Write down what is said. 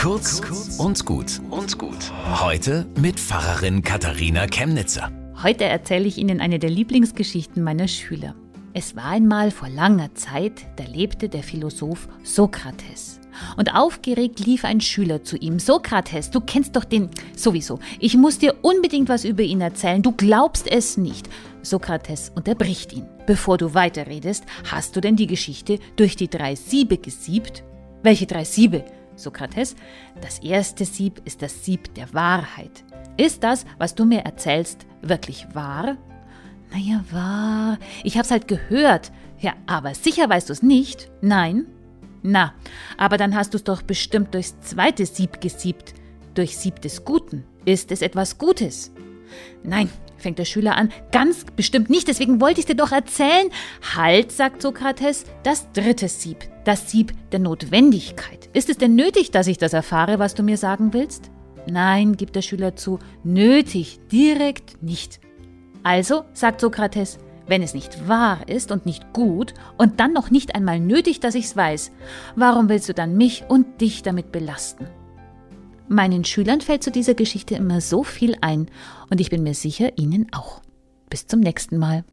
Kurz und gut und gut. Heute mit Pfarrerin Katharina Chemnitzer. Heute erzähle ich Ihnen eine der Lieblingsgeschichten meiner Schüler. Es war einmal vor langer Zeit, da lebte der Philosoph Sokrates. Und aufgeregt lief ein Schüler zu ihm. Sokrates, du kennst doch den sowieso. Ich muss dir unbedingt was über ihn erzählen. Du glaubst es nicht. Sokrates unterbricht ihn. Bevor du weiterredest, hast du denn die Geschichte durch die drei Siebe gesiebt? Welche drei Siebe? Sokrates, das erste Sieb ist das Sieb der Wahrheit. Ist das, was du mir erzählst, wirklich wahr? Naja, wahr. Ich hab's halt gehört. Ja, aber sicher weißt du es nicht. Nein? Na, aber dann hast du es doch bestimmt durchs zweite Sieb gesiebt. Durch Sieb des Guten. Ist es etwas Gutes? Nein, fängt der Schüler an, ganz bestimmt nicht, deswegen wollte ich dir doch erzählen. Halt, sagt Sokrates, das dritte Sieb, das Sieb der Notwendigkeit. Ist es denn nötig, dass ich das erfahre, was du mir sagen willst? Nein, gibt der Schüler zu, nötig, direkt nicht. Also, sagt Sokrates, wenn es nicht wahr ist und nicht gut und dann noch nicht einmal nötig, dass ich's weiß, warum willst du dann mich und dich damit belasten? Meinen Schülern fällt zu dieser Geschichte immer so viel ein und ich bin mir sicher, Ihnen auch. Bis zum nächsten Mal.